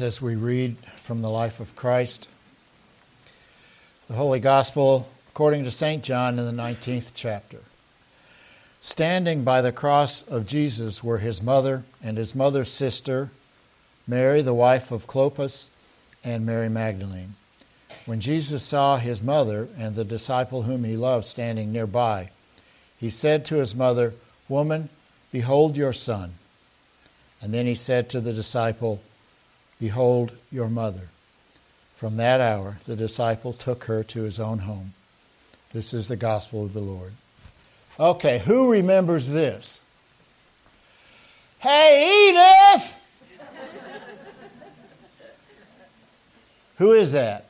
As we read from the life of Christ, the Holy Gospel according to St. John in the 19th chapter. Standing by the cross of Jesus were his mother and his mother's sister, Mary, the wife of Clopas, and Mary Magdalene. When Jesus saw his mother and the disciple whom he loved standing nearby, he said to his mother, Woman, behold your son. And then he said to the disciple, Behold your mother. From that hour, the disciple took her to his own home. This is the gospel of the Lord. Okay, who remembers this? Hey, Edith! who is that?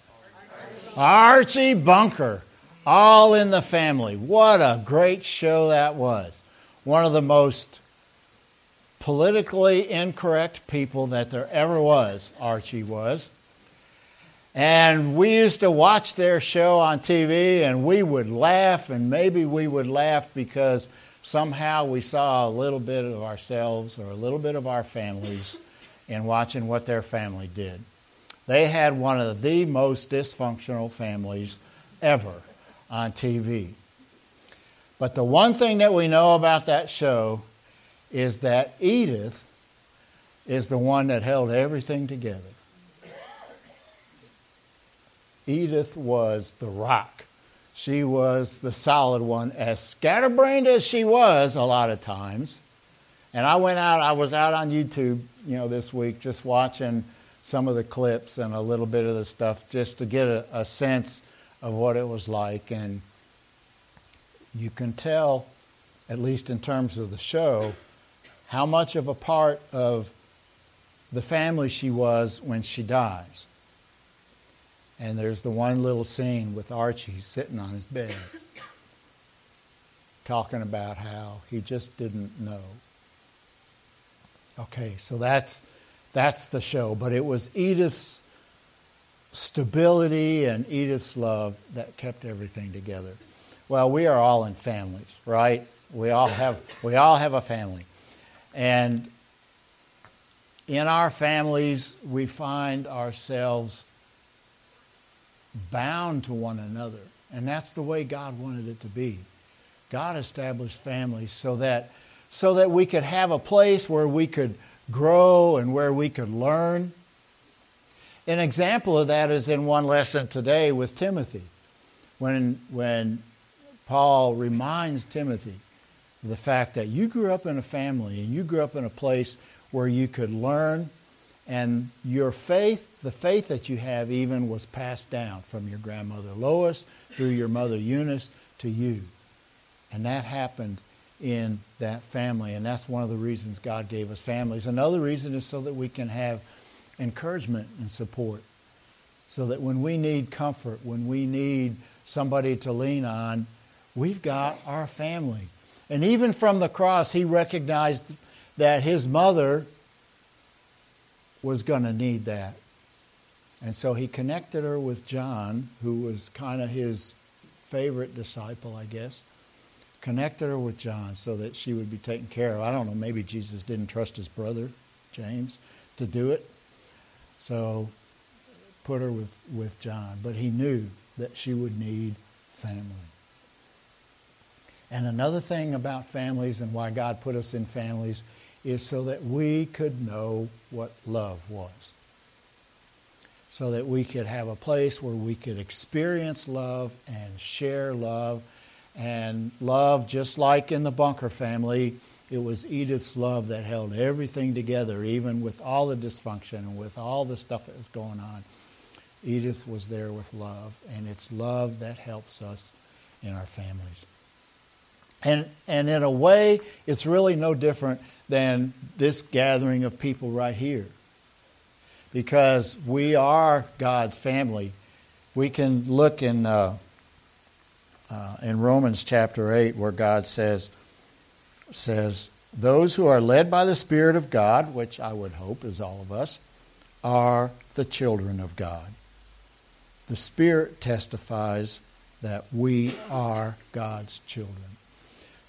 Archie Bunker. All in the family. What a great show that was. One of the most politically incorrect people that there ever was, Archie was. And we used to watch their show on TV and we would laugh, and maybe we would laugh because somehow we saw a little bit of ourselves or a little bit of our families in watching what their family did. They had one of the most dysfunctional families ever on TV. But the one thing that we know about that show is that Edith is the one that held everything together. Edith was the rock. She was the solid one, as scatterbrained as she was a lot of times. And I went out, I was out on YouTube, you know, this week just watching some of the clips and a little bit of the stuff just to get a, a sense of what it was like. And you can tell, at least in terms of the show, how much of a part of the family she was when she dies. And there's the one little scene with Archie sitting on his bed talking about how he just didn't know. Okay, so that's that's the show, but it was Edith's stability and Edith's love that kept everything together. Well, we are all in families, right? We all have we all have a family. And in our families, we find ourselves bound to one another. And that's the way God wanted it to be. God established families so that, so that we could have a place where we could grow and where we could learn. An example of that is in one lesson today with Timothy, when, when Paul reminds Timothy the fact that you grew up in a family and you grew up in a place where you could learn and your faith, the faith that you have even was passed down from your grandmother Lois through your mother Eunice to you. And that happened in that family. And that's one of the reasons God gave us families. Another reason is so that we can have encouragement and support. So that when we need comfort, when we need somebody to lean on, we've got our family. And even from the cross, he recognized that his mother was going to need that. And so he connected her with John, who was kind of his favorite disciple, I guess. Connected her with John so that she would be taken care of. I don't know, maybe Jesus didn't trust his brother, James, to do it. So put her with, with John. But he knew that she would need family. And another thing about families and why God put us in families is so that we could know what love was. So that we could have a place where we could experience love and share love. And love, just like in the Bunker family, it was Edith's love that held everything together, even with all the dysfunction and with all the stuff that was going on. Edith was there with love, and it's love that helps us in our families. And, and in a way, it's really no different than this gathering of people right here. Because we are God's family. We can look in, uh, uh, in Romans chapter 8 where God says, says, Those who are led by the Spirit of God, which I would hope is all of us, are the children of God. The Spirit testifies that we are God's children.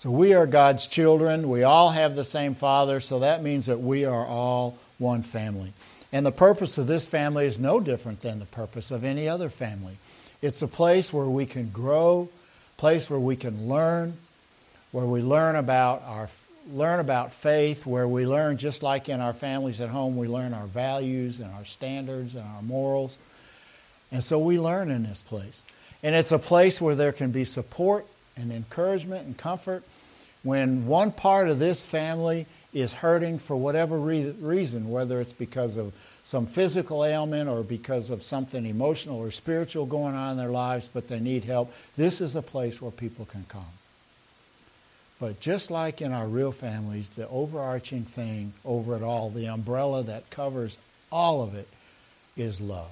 So we are God's children. We all have the same Father, so that means that we are all one family. And the purpose of this family is no different than the purpose of any other family. It's a place where we can grow, place where we can learn, where we learn about our learn about faith, where we learn just like in our families at home, we learn our values and our standards and our morals. And so we learn in this place. And it's a place where there can be support and encouragement and comfort when one part of this family is hurting for whatever re- reason, whether it's because of some physical ailment or because of something emotional or spiritual going on in their lives, but they need help, this is a place where people can come. But just like in our real families, the overarching thing over it all, the umbrella that covers all of it, is love.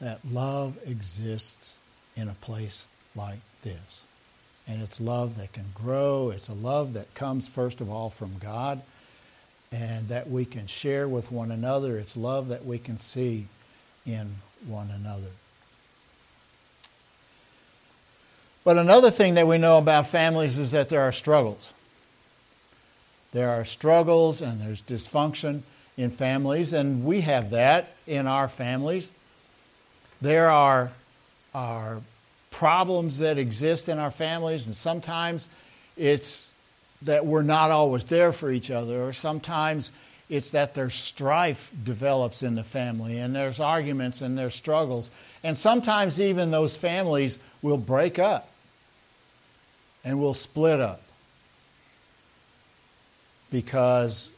That love exists in a place like this. And it's love that can grow. It's a love that comes, first of all, from God and that we can share with one another. It's love that we can see in one another. But another thing that we know about families is that there are struggles. There are struggles and there's dysfunction in families, and we have that in our families. There are, are problems that exist in our families, and sometimes it's that we're not always there for each other, or sometimes it's that there's strife develops in the family, and there's arguments and there's struggles. And sometimes even those families will break up and will split up because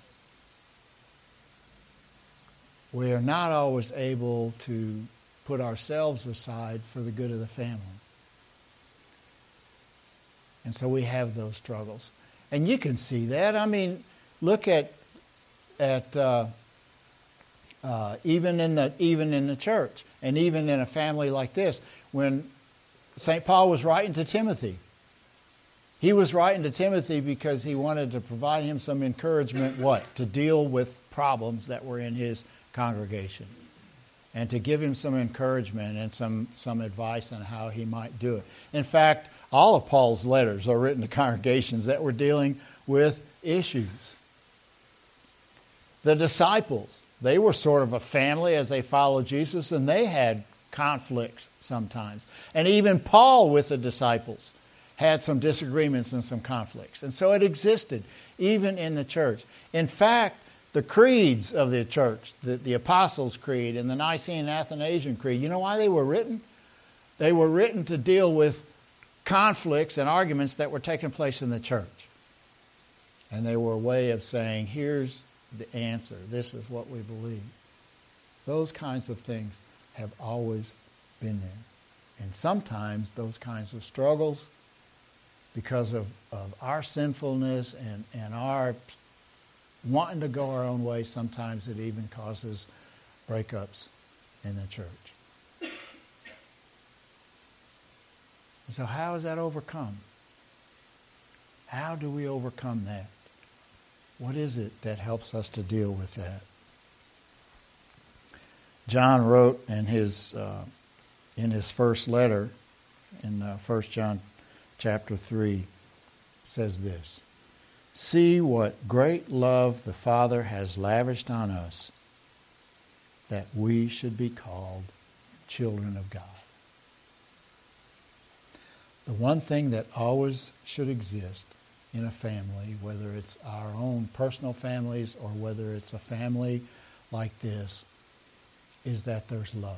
we are not always able to put ourselves aside for the good of the family. And so we have those struggles. And you can see that. I mean, look at, at uh, uh, even, in the, even in the church and even in a family like this. When St. Paul was writing to Timothy, he was writing to Timothy because he wanted to provide him some encouragement, what? To deal with problems that were in his congregation and to give him some encouragement and some, some advice on how he might do it. In fact, all of Paul's letters are written to congregations that were dealing with issues. The disciples, they were sort of a family as they followed Jesus, and they had conflicts sometimes. And even Paul with the disciples had some disagreements and some conflicts. And so it existed even in the church. In fact, the creeds of the church, the, the Apostles' Creed and the Nicene and Athanasian Creed, you know why they were written? They were written to deal with conflicts and arguments that were taking place in the church. And they were a way of saying, here's the answer. This is what we believe. Those kinds of things have always been there. And sometimes those kinds of struggles, because of, of our sinfulness and, and our wanting to go our own way, sometimes it even causes breakups in the church. So, how is that overcome? How do we overcome that? What is it that helps us to deal with that? John wrote in his, uh, in his first letter, in uh, 1 John chapter 3, says this See what great love the Father has lavished on us that we should be called children of God. The one thing that always should exist in a family, whether it's our own personal families or whether it's a family like this, is that there's love.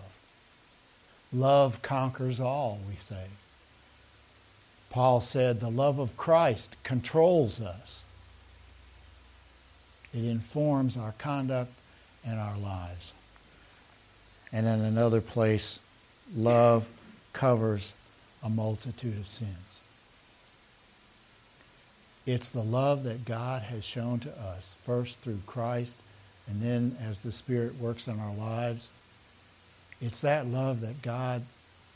Love conquers all, we say. Paul said the love of Christ controls us. It informs our conduct and our lives. And in another place, love covers a multitude of sins. It's the love that God has shown to us, first through Christ, and then as the Spirit works in our lives. It's that love that God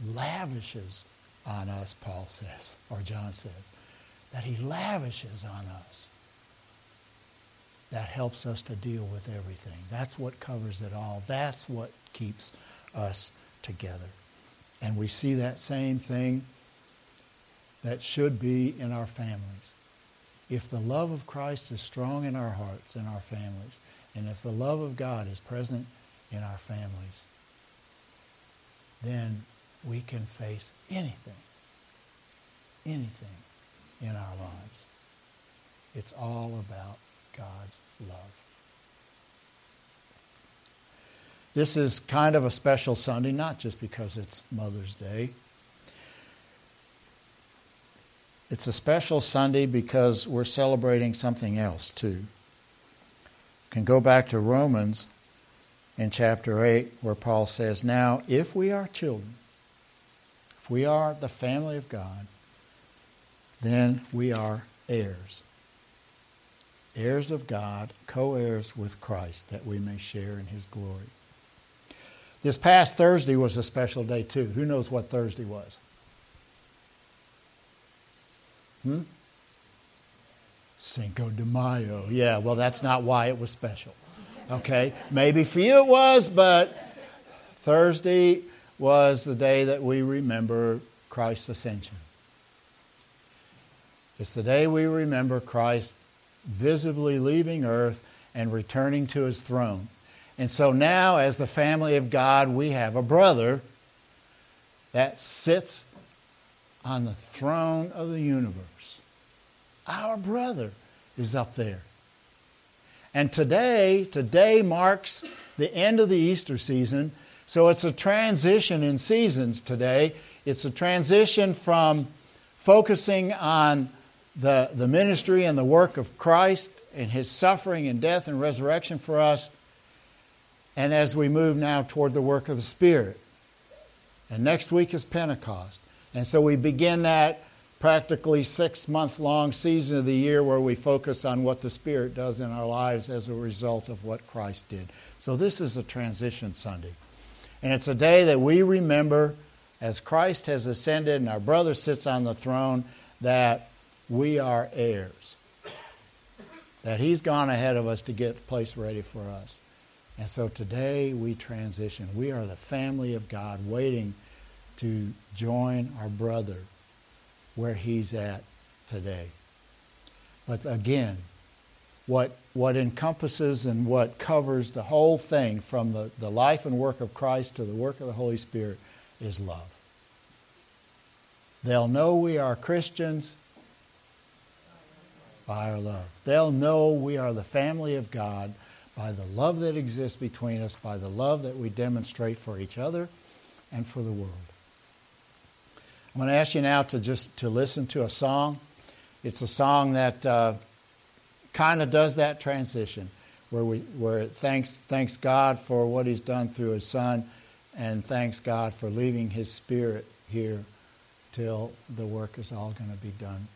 lavishes on us, Paul says, or John says, that he lavishes on us. That helps us to deal with everything. That's what covers it all. That's what keeps us together. And we see that same thing that should be in our families. If the love of Christ is strong in our hearts and our families, And if the love of God is present in our families, then we can face anything, anything in our lives. It's all about God's love. This is kind of a special Sunday, not just because it's Mother's Day. It's a special Sunday because we're celebrating something else too. Can go back to Romans in chapter 8 where Paul says, Now, if we are children, if we are the family of God, then we are heirs. Heirs of God, co heirs with Christ, that we may share in his glory. This past Thursday was a special day, too. Who knows what Thursday was? Hmm? Cinco de Mayo. Yeah, well, that's not why it was special. Okay? Maybe for you it was, but Thursday was the day that we remember Christ's ascension. It's the day we remember Christ visibly leaving earth and returning to his throne. And so now, as the family of God, we have a brother that sits on the throne of the universe. Our brother is up there. And today, today marks the end of the Easter season. So it's a transition in seasons today. It's a transition from focusing on the, the ministry and the work of Christ and his suffering and death and resurrection for us and as we move now toward the work of the Spirit. And next week is Pentecost. And so we begin that practically six month long season of the year where we focus on what the Spirit does in our lives as a result of what Christ did. So this is a transition Sunday. And it's a day that we remember as Christ has ascended and our brother sits on the throne that we are heirs. That he's gone ahead of us to get the place ready for us. And so today we transition. We are the family of God waiting to join our brother where he's at today. But again, what, what encompasses and what covers the whole thing from the, the life and work of Christ to the work of the Holy Spirit is love. They'll know we are Christians by our love. They'll know we are the family of God by the love that exists between us, by the love that we demonstrate for each other and for the world. I'm going to ask you now to just to listen to a song. It's a song that uh, kind of does that transition, where we where it thanks thanks God for what He's done through His Son, and thanks God for leaving His Spirit here till the work is all going to be done